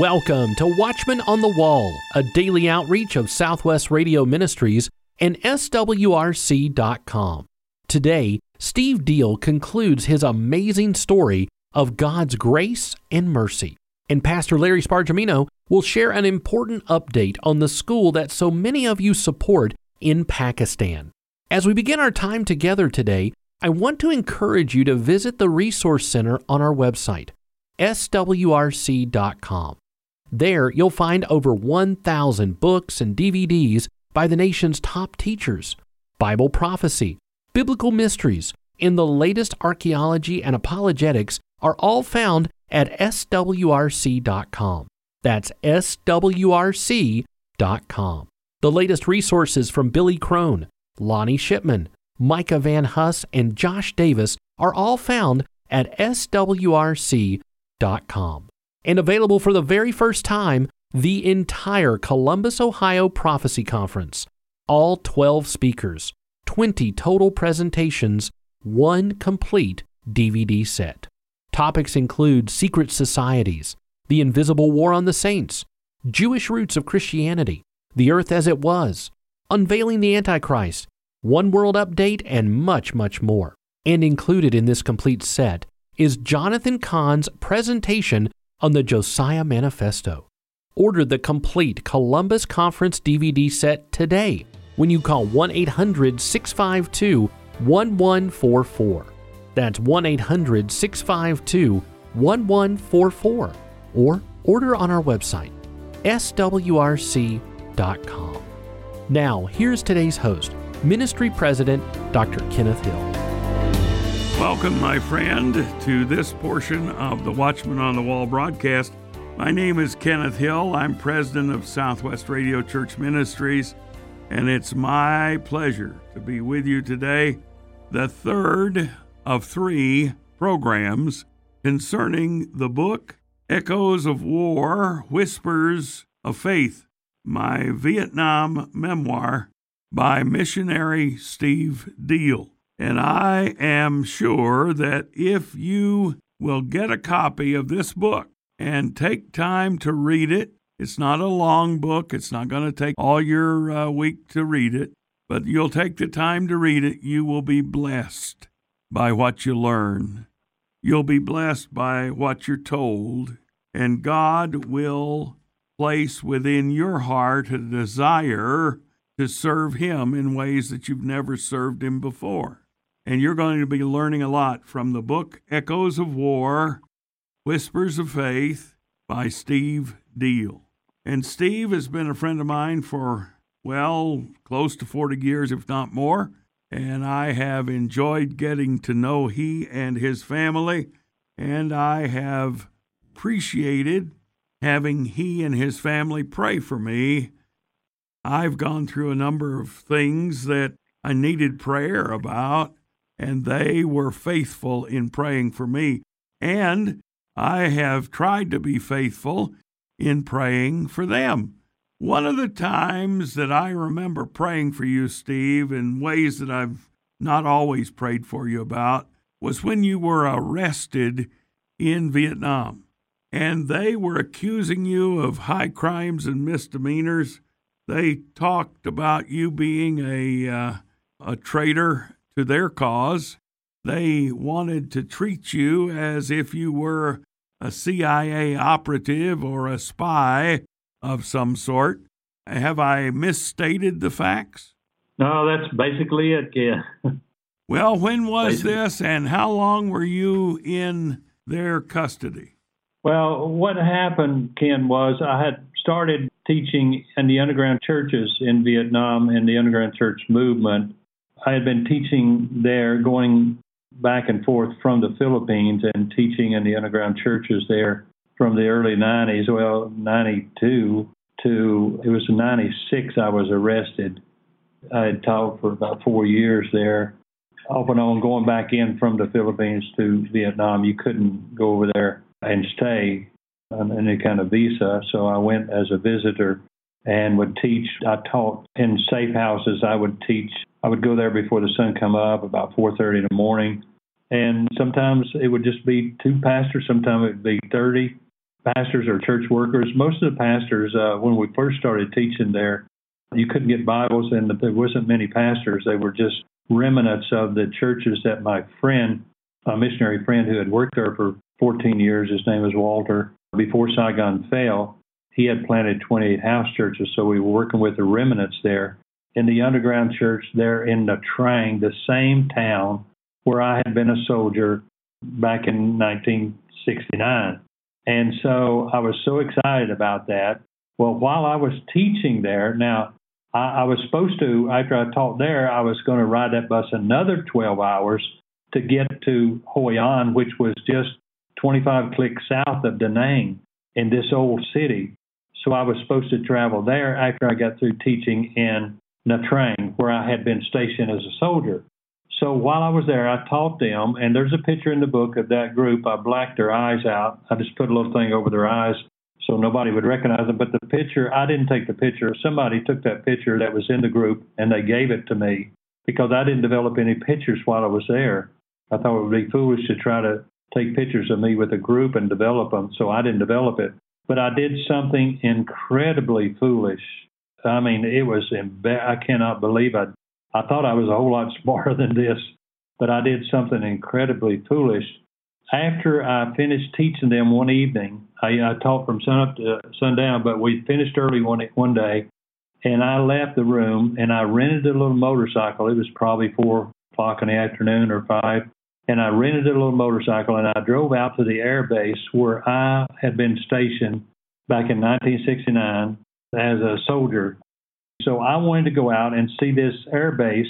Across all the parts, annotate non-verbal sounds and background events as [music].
Welcome to Watchman on the Wall, a daily outreach of Southwest Radio Ministries and SWRC.com. Today, Steve Deal concludes his amazing story of God's grace and mercy. And Pastor Larry Spargimino will share an important update on the school that so many of you support in Pakistan. As we begin our time together today, I want to encourage you to visit the Resource Center on our website, swrc.com. There, you'll find over 1,000 books and DVDs by the nation's top teachers, Bible prophecy, biblical mysteries, and the latest archaeology and apologetics are all found at swrc.com. That's swrc.com. The latest resources from Billy Crone, Lonnie Shipman, Micah Van Huss, and Josh Davis are all found at swrc.com. And available for the very first time, the entire Columbus, Ohio Prophecy Conference. All 12 speakers, 20 total presentations, one complete DVD set. Topics include secret societies, the invisible war on the saints, Jewish roots of Christianity, the earth as it was, unveiling the Antichrist, one world update, and much, much more. And included in this complete set is Jonathan Cahn's presentation on the Josiah Manifesto. Order the complete Columbus Conference DVD set today when you call 1 800 652 1144. That's 1 800 652 1144. Or order on our website, swrc.com. Now, here's today's host, Ministry President Dr. Kenneth Hill. Welcome, my friend, to this portion of the Watchman on the Wall broadcast. My name is Kenneth Hill. I'm president of Southwest Radio Church Ministries, and it's my pleasure to be with you today, the third of three programs concerning the book Echoes of War Whispers of Faith, my Vietnam memoir by missionary Steve Deal. And I am sure that if you will get a copy of this book and take time to read it, it's not a long book. It's not going to take all your uh, week to read it, but you'll take the time to read it. You will be blessed by what you learn. You'll be blessed by what you're told, and God will place within your heart a desire to serve Him in ways that you've never served Him before. And you're going to be learning a lot from the book Echoes of War Whispers of Faith by Steve Deal. And Steve has been a friend of mine for, well, close to 40 years, if not more. And I have enjoyed getting to know he and his family. And I have appreciated having he and his family pray for me. I've gone through a number of things that I needed prayer about, and they were faithful in praying for me. And I have tried to be faithful in praying for them. One of the times that I remember praying for you, Steve, in ways that I've not always prayed for you about, was when you were arrested in Vietnam. And they were accusing you of high crimes and misdemeanors. They talked about you being a, uh, a traitor to their cause. They wanted to treat you as if you were a CIA operative or a spy of some sort. Have I misstated the facts? No, that's basically it, yeah. [laughs] well, when was basically. this and how long were you in their custody? Well, what happened, Ken, was I had started teaching in the underground churches in Vietnam in the underground church movement. I had been teaching there, going back and forth from the Philippines and teaching in the underground churches there from the early 90s, well, 92 to it was 96 I was arrested. I had taught for about four years there, off and on, going back in from the Philippines to Vietnam. You couldn't go over there and stay on any kind of visa, so I went as a visitor and would teach. I taught in safe houses. I would teach. I would go there before the sun come up, about 4:30 in the morning, and sometimes it would just be two pastors. Sometimes it would be 30. pastors or church workers. Most of the pastors, uh, when we first started teaching there, you couldn't get Bibles, and there wasn't many pastors. They were just remnants of the churches that my friend, a missionary friend who had worked there for 14 years, his name was Walter, before Saigon fell, he had planted 28 house churches. So we were working with the remnants there in the underground church there in Nha Trang, the same town where I had been a soldier back in 1969. And so I was so excited about that. Well, while I was teaching there, now I, I was supposed to, after I taught there, I was going to ride that bus another 12 hours to get to Hoi An, which was just 25 clicks south of Da Nang in this old city. So I was supposed to travel there after I got through teaching in Nha Trang, where I had been stationed as a soldier. So while I was there, I taught them, and there's a picture in the book of that group. I blacked their eyes out. I just put a little thing over their eyes so nobody would recognize them. But the picture, I didn't take the picture. Somebody took that picture that was in the group and they gave it to me because I didn't develop any pictures while I was there. I thought it would be foolish to try to take pictures of me with a group and develop them, so I didn't develop it. But I did something incredibly foolish. I mean, it was, imba- I cannot believe I, I thought I was a whole lot [laughs] smarter than this, but I did something incredibly foolish. After I finished teaching them one evening, I, I taught from sun up to uh, sundown, but we finished early one one day, and I left the room and I rented a little motorcycle. It was probably four o'clock in the afternoon or five, and I rented a little motorcycle and I drove out to the air base where I had been stationed back in 1969 as a soldier. So I wanted to go out and see this air base.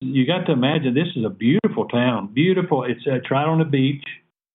You got to imagine this is a beautiful town. Beautiful. It's, it's right on the beach,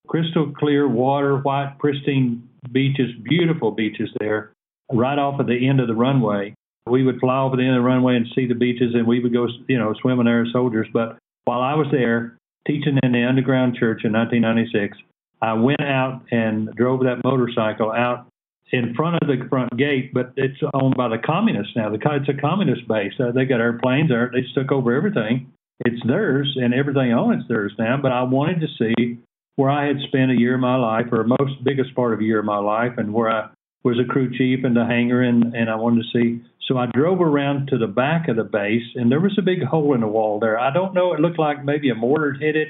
crystal clear water, white, pristine beaches, beautiful beaches there, right off at the end of the runway. We would fly over the end of the runway and see the beaches, and we would go, you know, swimming there as soldiers. But while I was there teaching in the underground church in 1996, I went out and drove that motorcycle out in front of the front gate, but it's owned by the communists now. The it's a communist base. Uh, they got airplanes there. They took over everything. It's theirs, and everything on it's theirs now. But I wanted to see where I had spent a year of my life, or most biggest part of a year of my life, and where I was a crew chief and the hangar, and and I wanted to see. So I drove around to the back of the base, and there was a big hole in the wall there. I don't know. It looked like maybe a mortar hit it,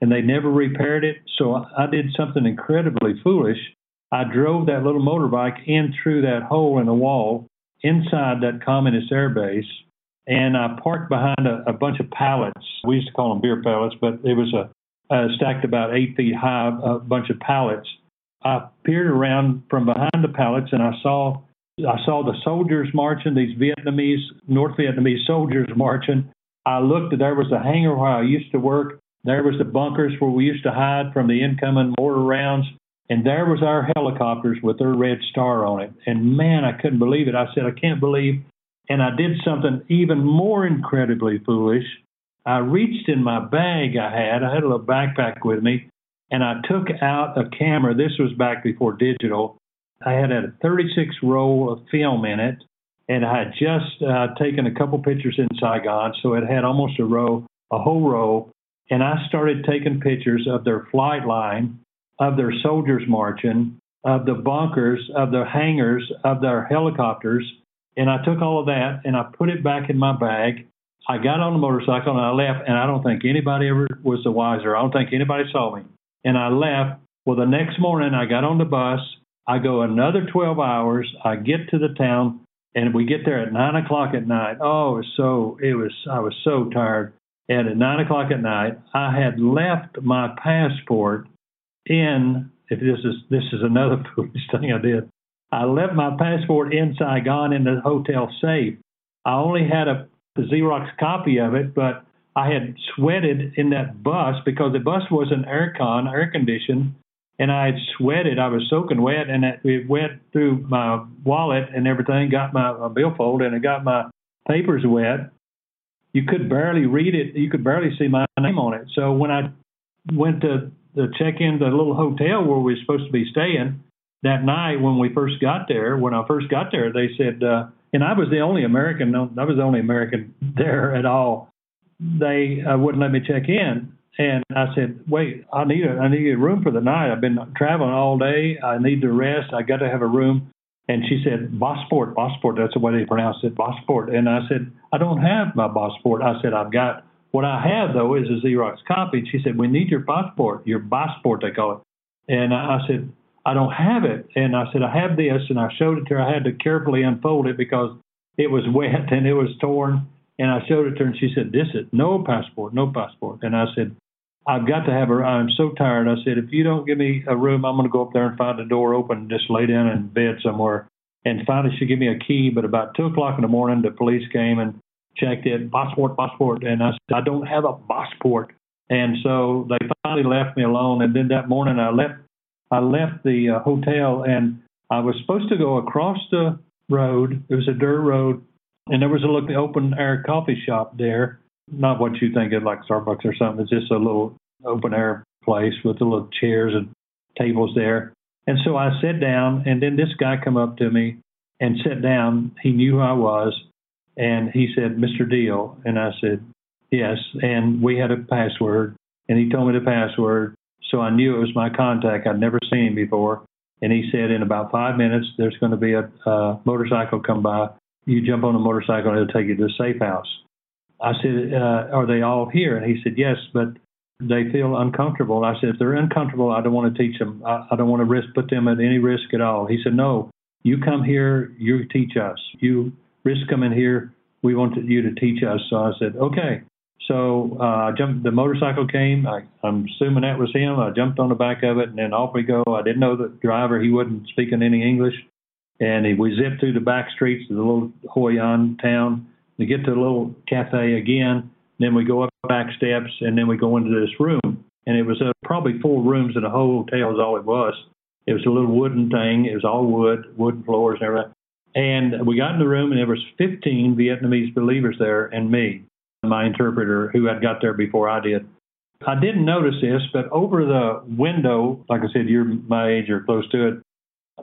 and they never repaired it. So I did something incredibly foolish. I drove that little motorbike in through that hole in the wall inside that communist airbase, and I parked behind a, a bunch of pallets. We used to call them beer pallets, but it was a, a stacked about eight feet high, a bunch of pallets. I peered around from behind the pallets, and I saw I saw the soldiers marching, these Vietnamese, North Vietnamese soldiers marching. I looked, there was a hangar where I used to work. There was the bunkers where we used to hide from the incoming mortar rounds. And there was our helicopters with their red star on it. And man, I couldn't believe it. I said, I can't believe. And I did something even more incredibly foolish. I reached in my bag I had, I had a little backpack with me, and I took out a camera. This was back before digital. I had a 36 roll of film in it, and I had just uh, taken a couple pictures in Saigon, so it had almost a row, a whole row. And I started taking pictures of their flight line of their soldiers marching, of the bunkers, of the hangars, of their helicopters. And I took all of that and I put it back in my bag. I got on the motorcycle and I left, and I don't think anybody ever was the wiser. I don't think anybody saw me. And I left. Well, the next morning I got on the bus. I go another 12 hours. I get to the town, and we get there at nine o'clock at night. Oh, it was so it was I was so tired. And at nine o'clock at night, I had left my passport in if this is this is another [laughs] foolish thing I did. I left my passport in Saigon in the hotel safe. I only had a, Xerox copy of it, but I had sweated in that bus because the bus wasn't aircon, air conditioned, and I had sweated. I was soaking wet, and it, it went through my wallet and everything, got my, my billfold, and it got my papers wet. You could barely read it. You could barely see my name on it. So when I went to the check in the little hotel where we were supposed to be staying that night when we first got there. When I first got there, they said, uh, and I was the only American. I was the only American [laughs] there at all. They uh, wouldn't let me check in, And I said, wait, I need a, I need a room for the night. I've been traveling all day. I need to rest. I got to have a room. And she said, Bossport, Bossport. That's the way they pronounce it, Bossport. And I said, I don't have my Bossport. I said, I've got, what I have though is a Xerox copy. And she said, we need your passport, your Bossport, they call it. And I said, I don't have it. And I said, I have this. And I showed it to her. I had to carefully unfold it because it was [laughs] wet and it was torn. And I showed it to her and she said, This is no passport, no passport. And I said, I've got to have her. I'm so tired. I said, if you don't give me a room, I'm going to go up there and find a door open and just lay down in bed somewhere. And finally, she gave me a key. But about two o'clock in the morning, the police came and checked it. Passport, passport. And I said, I don't have a passport. And so they finally left me alone. And then that morning, I left. I left the uh, hotel and I was supposed to go across the road. It was a dirt road, and there was a little open air coffee shop there not what you think of like Starbucks or something. It's just a little open air place with the little chairs and tables there. And so I sat down, and then this guy come up to me and sat down. He knew who I was, and he said, "Mr. Deal," and I said, "Yes." And we had a password, and he told me the password, so I knew it was my contact. I'd never seen him before, and he said, "In about five minutes, there's going to be a, a motorcycle come by. You jump on the motorcycle, and it'll take you to the safe house." I said, uh, Are they all here? And he said, Yes, but they feel uncomfortable. I said, If they're uncomfortable, I don't want to teach them. I, I don't want to risk put them at any risk at all. He said, No, you come here, you teach us. You risk coming here, we want you to teach us. So I said, Okay. So uh, I jumped. The motorcycle came. I, I'm assuming that was him. I jumped on the back of it, and then off we go. I didn't know the driver. He wasn't speaking any English, and he, we zipped through the back streets of the little Hoi An town we get to the little cafe again, then we go up back steps, and then we go into this room. And it was uh, probably four rooms in whole hotel is all it was. It was a little wooden thing. It was all wood, wooden floors and everything. And we got in the room, and there was 15 Vietnamese believers there, and me, my interpreter, who had got there before I did. I didn't notice this, but over the window, like I said, you're my age or close to it,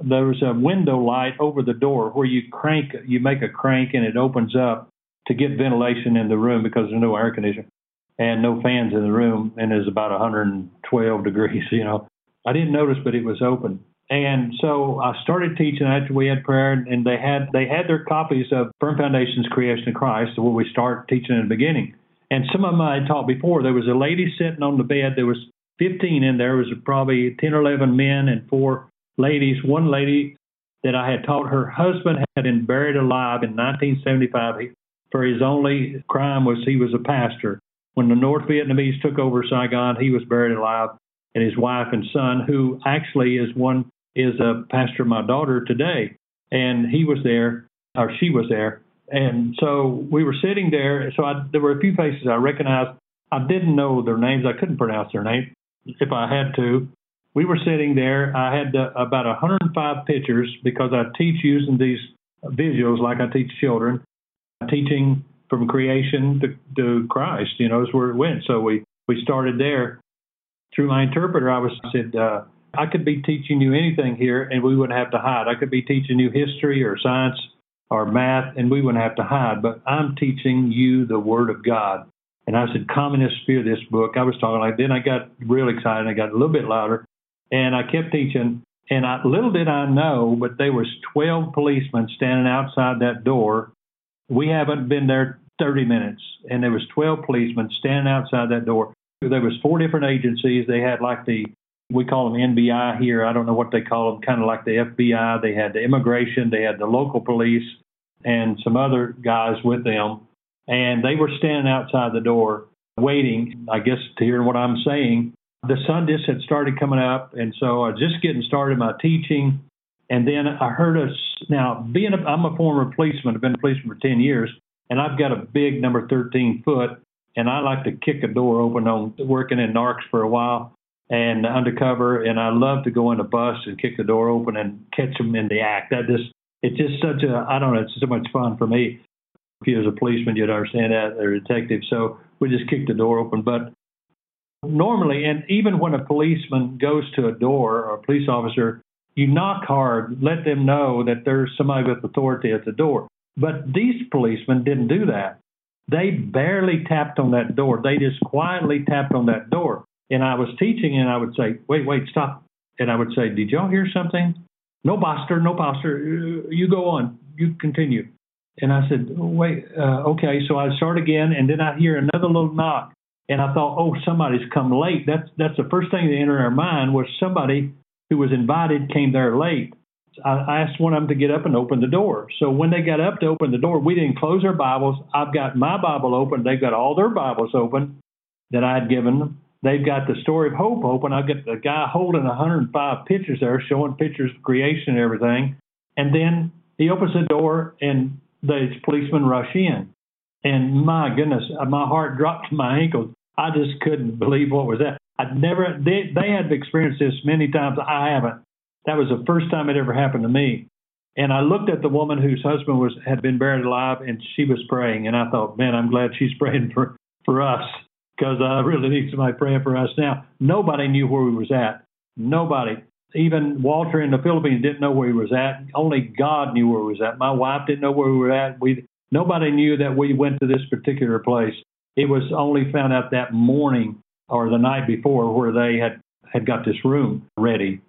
there was a window light over the door where you crank, you make a crank, and it opens up to get ventilation in the room because there's no air conditioning and no fans in the room, and it's about 112 degrees. [laughs] You know, I didn't notice, but it was open. And so I started teaching after we had prayer, and they had they had their copies of Firm Foundations Creation of Christ, where we start teaching in the beginning. And some of them I had taught before. There was a lady sitting on the bed. There was 15 in there. There was probably 10 or 11 men and four ladies. One lady that I had taught her husband had been buried alive in 1975 for his only crime was he was a pastor. When the North Vietnamese took over Saigon, he was buried alive, and his wife and son, who actually is one is a pastor of my daughter today, and he was there or she was there, and so we were sitting there. So I, there were a few faces I recognized. I didn't know their names. I couldn't pronounce their name if I had to. We were sitting there. I had uh, about 105 pictures because I teach using these visuals like I teach children teaching from creation to, to Christ, you know, is where it went. So we, we started there. Through my interpreter, I was I said, uh, I could be teaching you anything here and we wouldn't have to hide. I could be teaching you history or science or math and we wouldn't have to hide, but I'm teaching you the Word of God. And I said, Communist Fear, this book. I was talking like, then I got real excited. I got a little bit louder and I kept teaching. And I, little did I know, but there was 12 policemen standing outside that door we haven't been there 30 minutes, and there was 12 policemen standing outside that door. There was four different agencies. They had like the we call them NBI here. I don't know what they call them, kind of like the FBI. They had the immigration, they had the local police, and some other guys with them. And they were standing outside the door waiting, I guess, to hear what I'm saying. The sun just had started coming up, and so I was just getting started my teaching. And then I heard us now being a, I'm a former policeman. I've been a policeman for 10 years, and I've got a big number 13 foot, and I like to kick a door open on working in NARCS for a while and undercover, and I love to go in a bus and kick the door open and catch them in the act. That just it's just such a I don't know, it's so much fun for me. If you as a policeman, you'd understand that, or a detective. So we just kick the door open, but normally, and even when a policeman goes to a door or a police officer you knock hard, let them know that there's somebody with authority at the door. But these policemen didn't do that. They barely tapped on that door. They just quietly tapped on that door. And I was teaching, and I would say, "Wait, wait, stop!" And I would say, "Did y'all hear something?" No, Buster, no, Buster. You go on. You continue. And I said, "Wait, uh, okay." So I start again, and then I hear another little knock, and I thought, "Oh, somebody's come late." That's that's the first thing that entered our mind was somebody who was invited came there late. I asked one of them to get up and open the door. So when they got up to open the door, we didn't close our Bibles. I've got my Bible open. They've got all their Bibles open that I had given them. They've got the story of hope open. I've got the guy holding 105 pictures there, showing pictures of creation and everything. And then he opens the door, and the policemen rush in. And my goodness, my heart dropped to my ankles. I just couldn't believe what was that. I'd never. They, they had experienced this many times. I haven't. That was the first time it ever happened to me. And I looked at the woman whose husband was had been buried alive, and she was praying. And I thought, man, I'm glad she's [laughs] praying for for us because I really need somebody praying for us now. Nobody knew where we was at. Nobody. Even Walter in the Philippines didn't know where he was at. Only God knew where he was at. My wife didn't know where we were at. We nobody knew that we went to this particular place. It was only found out that morning or the night before where they had had got this room ready.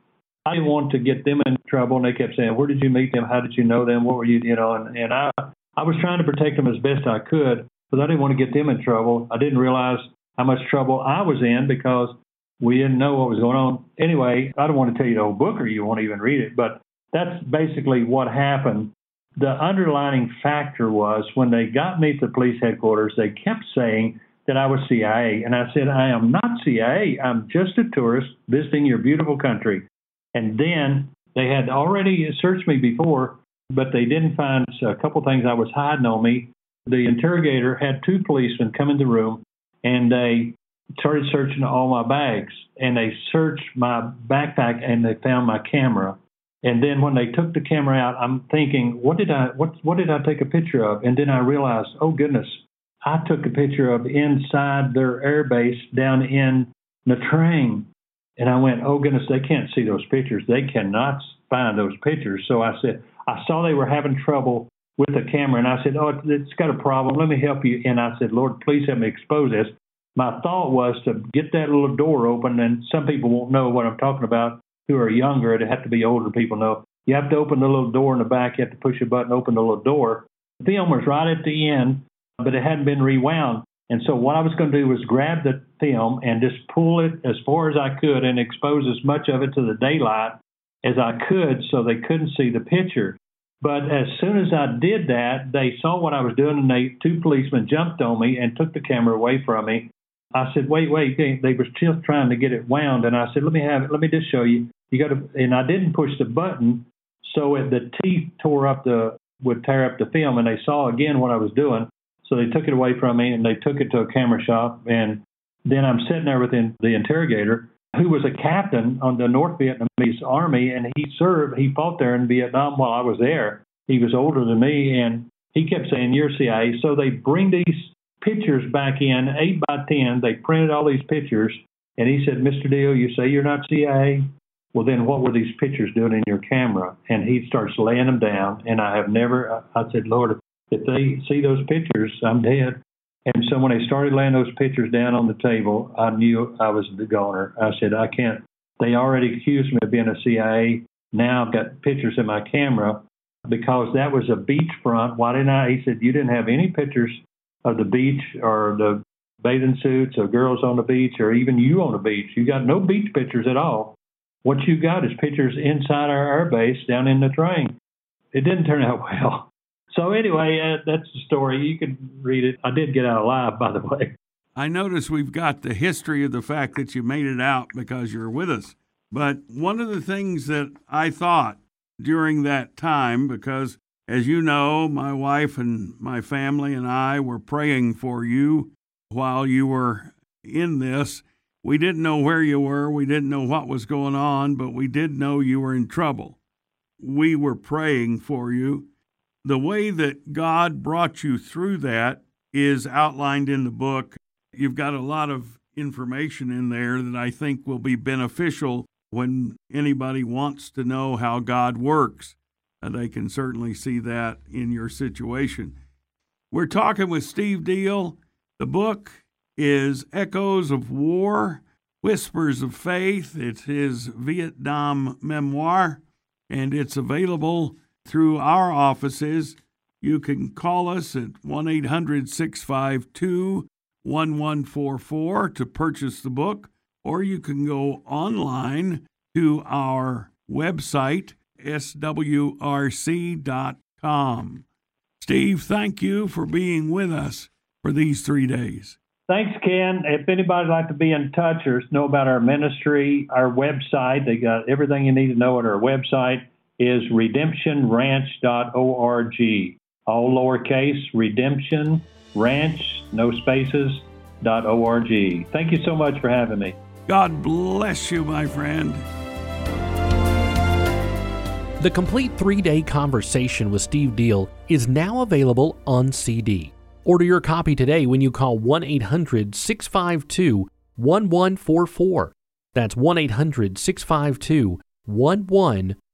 I didn't want to get them in trouble, and they kept saying, "Where did you meet them? How did you know them? What were you, you know?" And, and I, I was trying to protect them as best I could, but I didn't want to get them in trouble. I didn't realize how much trouble I was in because we didn't know what was going on. Anyway, I don't want to tell you the whole book, or you won't even read it. But that's basically what happened. The underlining factor was when they got me to police headquarters, they kept saying that I was CIA. And I said, I am not CIA. I'm just a tourist visiting your beautiful country. And then they had already searched me before, but they didn't find a couple things I was hiding on me. The interrogator had two policemen come in the room and they started searching all my bags and they searched my backpack and they found my camera. And then when they took the camera out, I'm thinking, what did I what what did I take a picture of? And then I realized, oh goodness, I took a picture of inside their airbase down in Nha and I went, oh goodness, they can't see those pictures. They cannot find those pictures. So I said, I saw they were having trouble with the camera, and I said, oh, it's got a problem. Let me help you. And I said, Lord, please help me expose this. My thought was to get that little door open, and some people won't know what I'm talking about who are younger. It'd have to be older people know. You have to open the little door in the back. You have to push a button, open the little door. The film was right at the end, but it hadn't been rewound. And so what I was going to do was grab the film and just pull it as far as I could and expose as much of it to the daylight as I could so they couldn't see the picture. But as soon as I did that, they saw what I was doing and they two policemen jumped on me and took the camera away from me. I said, "Wait, wait!" They, were still trying to get it wound, and I said, "Let me have it. Let me just show you. You got to." And I didn't push the button, so the teeth tore up the would tear up the film, and they saw again what I was doing. So they took it away from me and they took it to a camera shop. And then I'm sitting there with the interrogator, who was a captain on the North Vietnamese Army, and he served, he fought there in Vietnam while I was there. He was older than me, and he kept saying, You're CIA. So they bring these pictures back in, 8 by 10. They printed all these pictures, and he said, Mr. Deal, you say you're not CIA? Well, then what were these pictures doing in your camera? And he starts laying them down, and I have never, I said, Lord, if they see those pictures, I'm dead. And so when they started laying those pictures down on the table, I knew I was the goner. I said, I can't. They already accused me of being a CIA. Now I've got pictures in my camera because that was a beachfront. Why didn't I? He said, You didn't have any pictures of the beach or the bathing suits or girls on the beach or even you on the beach. You got no beach pictures at all. What you got is pictures inside our air base down in Nha Trang. It didn't turn out [laughs] well. So anyway, uh, that's the story. You can read it. I did get out alive, by the way. I notice we've got the history of the fact that you made it out because you're with us. But one of the things that I thought during that time, because as you know, my wife and my family and I were praying for you while you were in this. We didn't know where you were, we didn't know what was going on, but we did know you were in trouble. We were praying for you the way that God brought you through that is outlined in the book. You've got a lot of information in there that I think will be beneficial when anybody wants to know how God works. And they can certainly see that in your situation. We're talking with Steve Deal. The book is Echoes of War, Whispers of Faith. It's his Vietnam memoir, and it's available through our offices. You can call us at 1 800 652 1144 to purchase the book, or you can go online to our website, swrc.com. Steve, thank you for being with us for these three days. Thanks, Ken. If anybody'd like to be in touch or know about our ministry, our website, they got everything you need to know at our website is redemptionranch.org. All lowercase, redemption, ranch, no spaces, dot .org. Thank you so much for having me. God bless you, my friend. The complete three day conversation with Steve Deal is now available on CD. Order your copy today when you call 1 800 652 1144. That's 1 800 652 1144.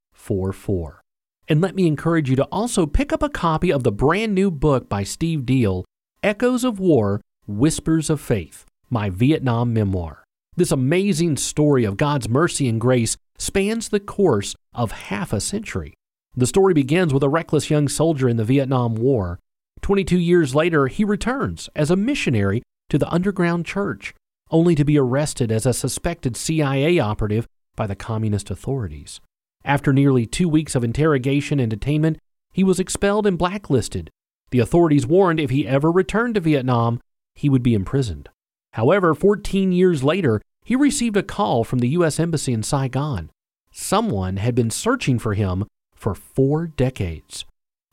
And let me encourage you to also pick up a copy of the brand new book by Steve Deal, Echoes of War Whispers of Faith, my Vietnam memoir. This amazing story of God's mercy and grace spans the course of half a century. The story begins with a reckless young soldier in the Vietnam War. 22 years later, he returns as a missionary to the underground church, only to be arrested as a suspected CIA operative by the communist authorities. After nearly two weeks of interrogation and detainment, he was expelled and blacklisted. The authorities warned if he ever returned to Vietnam, he would be imprisoned. However, 14 years later, he received a call from the U.S. Embassy in Saigon. Someone had been searching for him for four decades.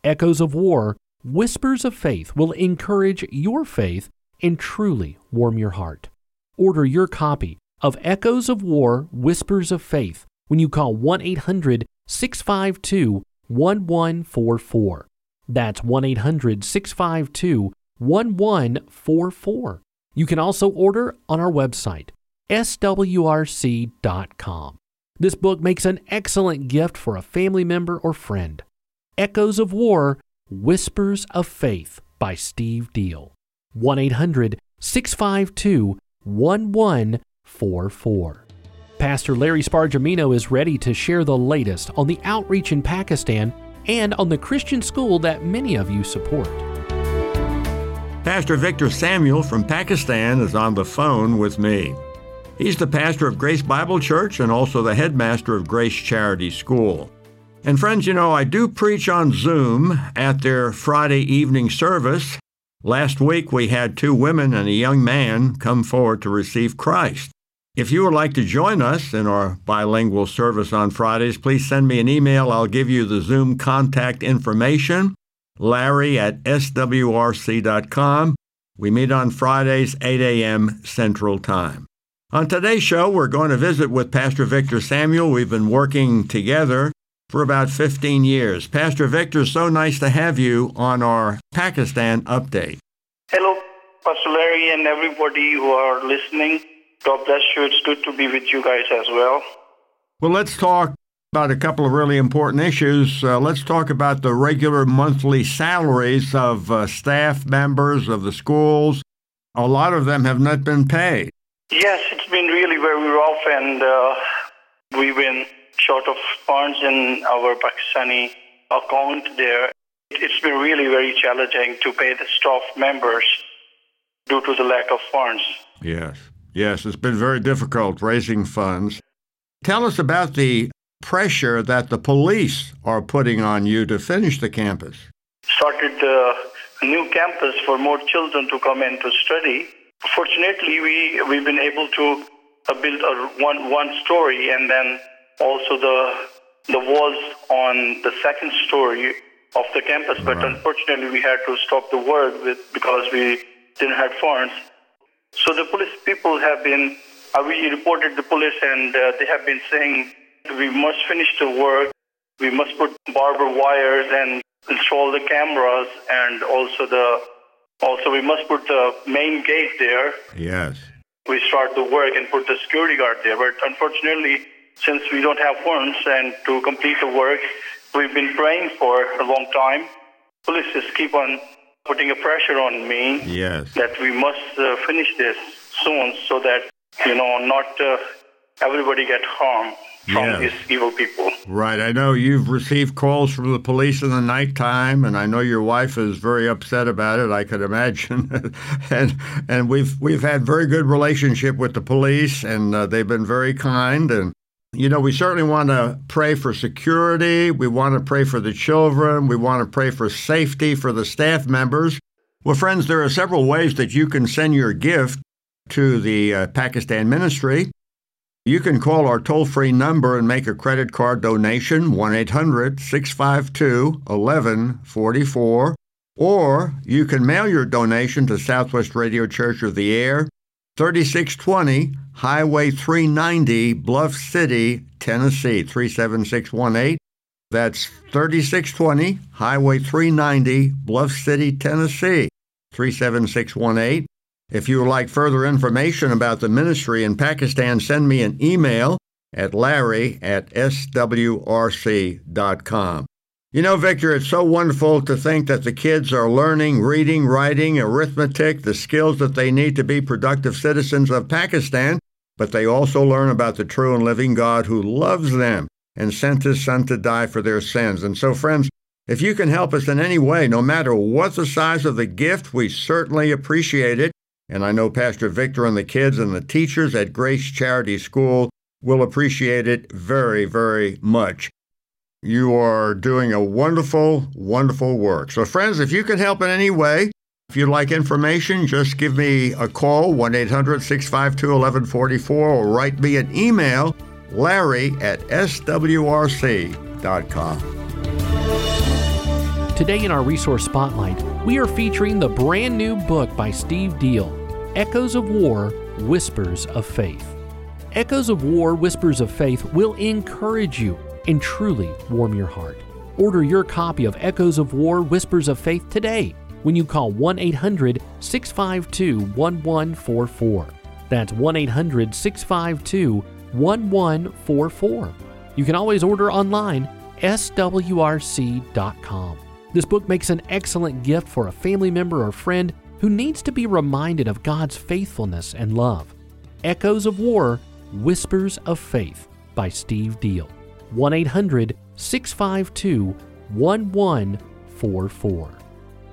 Echoes of War, Whispers of Faith will encourage your faith and truly warm your heart. Order your copy of Echoes of War, Whispers of Faith when you call 1 800 652 1144. That's 1 800 652 1144. You can also order on our website, swrc.com. This book makes an excellent gift for a family member or friend. Echoes of War Whispers of Faith by Steve Deal. 1 800 652 1144. Pastor Larry Spargimino is ready to share the latest on the outreach in Pakistan and on the Christian school that many of you support. Pastor Victor Samuel from Pakistan is on the phone with me. He's the pastor of Grace Bible Church and also the headmaster of Grace Charity School. And friends, you know, I do preach on Zoom at their Friday evening service. Last week we had two women and a young man come forward to receive Christ. If you would like to join us in our bilingual service on Fridays, please send me an email. I'll give you the Zoom contact information. Larry at swrc.com. We meet on Fridays, 8 a.m. Central Time. On today's show, we're going to visit with Pastor Victor Samuel. We've been working together for about 15 years. Pastor Victor, so nice to have you on our Pakistan update. Hello, Pastor Larry, and everybody who are listening. God bless you. It's good to be with you guys as well. Well, let's talk about a couple of really important issues. Uh, let's talk about the regular monthly salaries of uh, staff members of the schools. A lot of them have not been paid. Yes, it's been really very rough, and uh, we've been short of funds in our Pakistani account there. It's been really very challenging to pay the staff members due to the lack of funds. Yes, yes, it's been very difficult raising funds. Tell us about the pressure that the police are putting on you to finish the campus? Started a new campus for more children to come in to study. Fortunately, we, we've been able to uh, build a one, one story and then also the, the walls on the second story of the campus. But right. unfortunately, we had to stop the work with, because we didn't have funds. So the police people have been, uh, we reported the police and uh, they have been saying we must finish the work. We must put barbed wires and install the cameras, and also the also we must put the main gate there. Yes. We start the work and put the security guard there. But unfortunately, since we don't have funds and to complete the work, we've been praying for a long time. Police just keep on putting a pressure on me Yes. that we must uh, finish this soon so that, you know, not uh, everybody get harmed from Yes. these evil people. Right. I know you've received calls from the police in the nighttime, and I know your wife is very upset about it. I could imagine, [laughs] and and we've we've had very good relationship with the police, and uh, they've been very kind. And you know, we certainly want to pray for security. We want to pray for the children. We want to pray for safety for the staff members. Well, friends, there are several ways that you can send your gift to the uh, Pakistan ministry. You can call our toll free number and make a credit card donation, 1 800 652 1144. Or you can mail your donation to Southwest Radio Church of the Air, 3620 Highway 390, Bluff City, Tennessee, 37618. That's 3620 Highway 390, Bluff City, Tennessee, 37618. If you would like further information about the ministry in Pakistan, send me an email at larry at swrc.com. You know, Victor, it's so wonderful to think that the kids are learning reading, writing, arithmetic, the skills that they need to be productive citizens of Pakistan, but they also learn about the true and living God who loves them and sent his son to die for their sins. And so, friends, if you can help us in any way, no matter what the size of the gift, we certainly appreciate it. And I know Pastor Victor and the kids and the teachers at Grace Charity School will appreciate it very, very much. You are doing a wonderful, wonderful work. So, friends, if you can help in any way, if you'd like information, just give me a call, 1 800 652 1144, or write me an email, larry at swrc.com. Today in our resource spotlight, we are featuring the brand new book by Steve Deal, Echoes of War Whispers of Faith. Echoes of War Whispers of Faith will encourage you and truly warm your heart. Order your copy of Echoes of War Whispers of Faith today when you call 1 800 652 1144. That's 1 800 652 1144. You can always order online, swrc.com. This book makes an excellent gift for a family member or friend who needs to be reminded of God's faithfulness and love. Echoes of War Whispers of Faith by Steve Deal. 1 800 652 1144.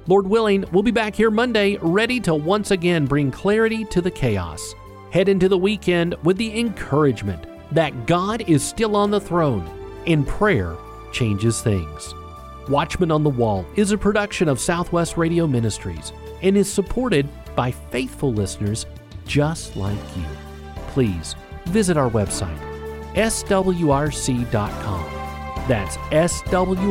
Lord willing, we'll be back here Monday ready to once again bring clarity to the chaos. Head into the weekend with the encouragement that God is still on the throne and prayer changes things. Watchman on the Wall is a production of Southwest Radio Ministries and is supported by faithful listeners just like you. Please visit our website, swrc.com. That's swrc.com.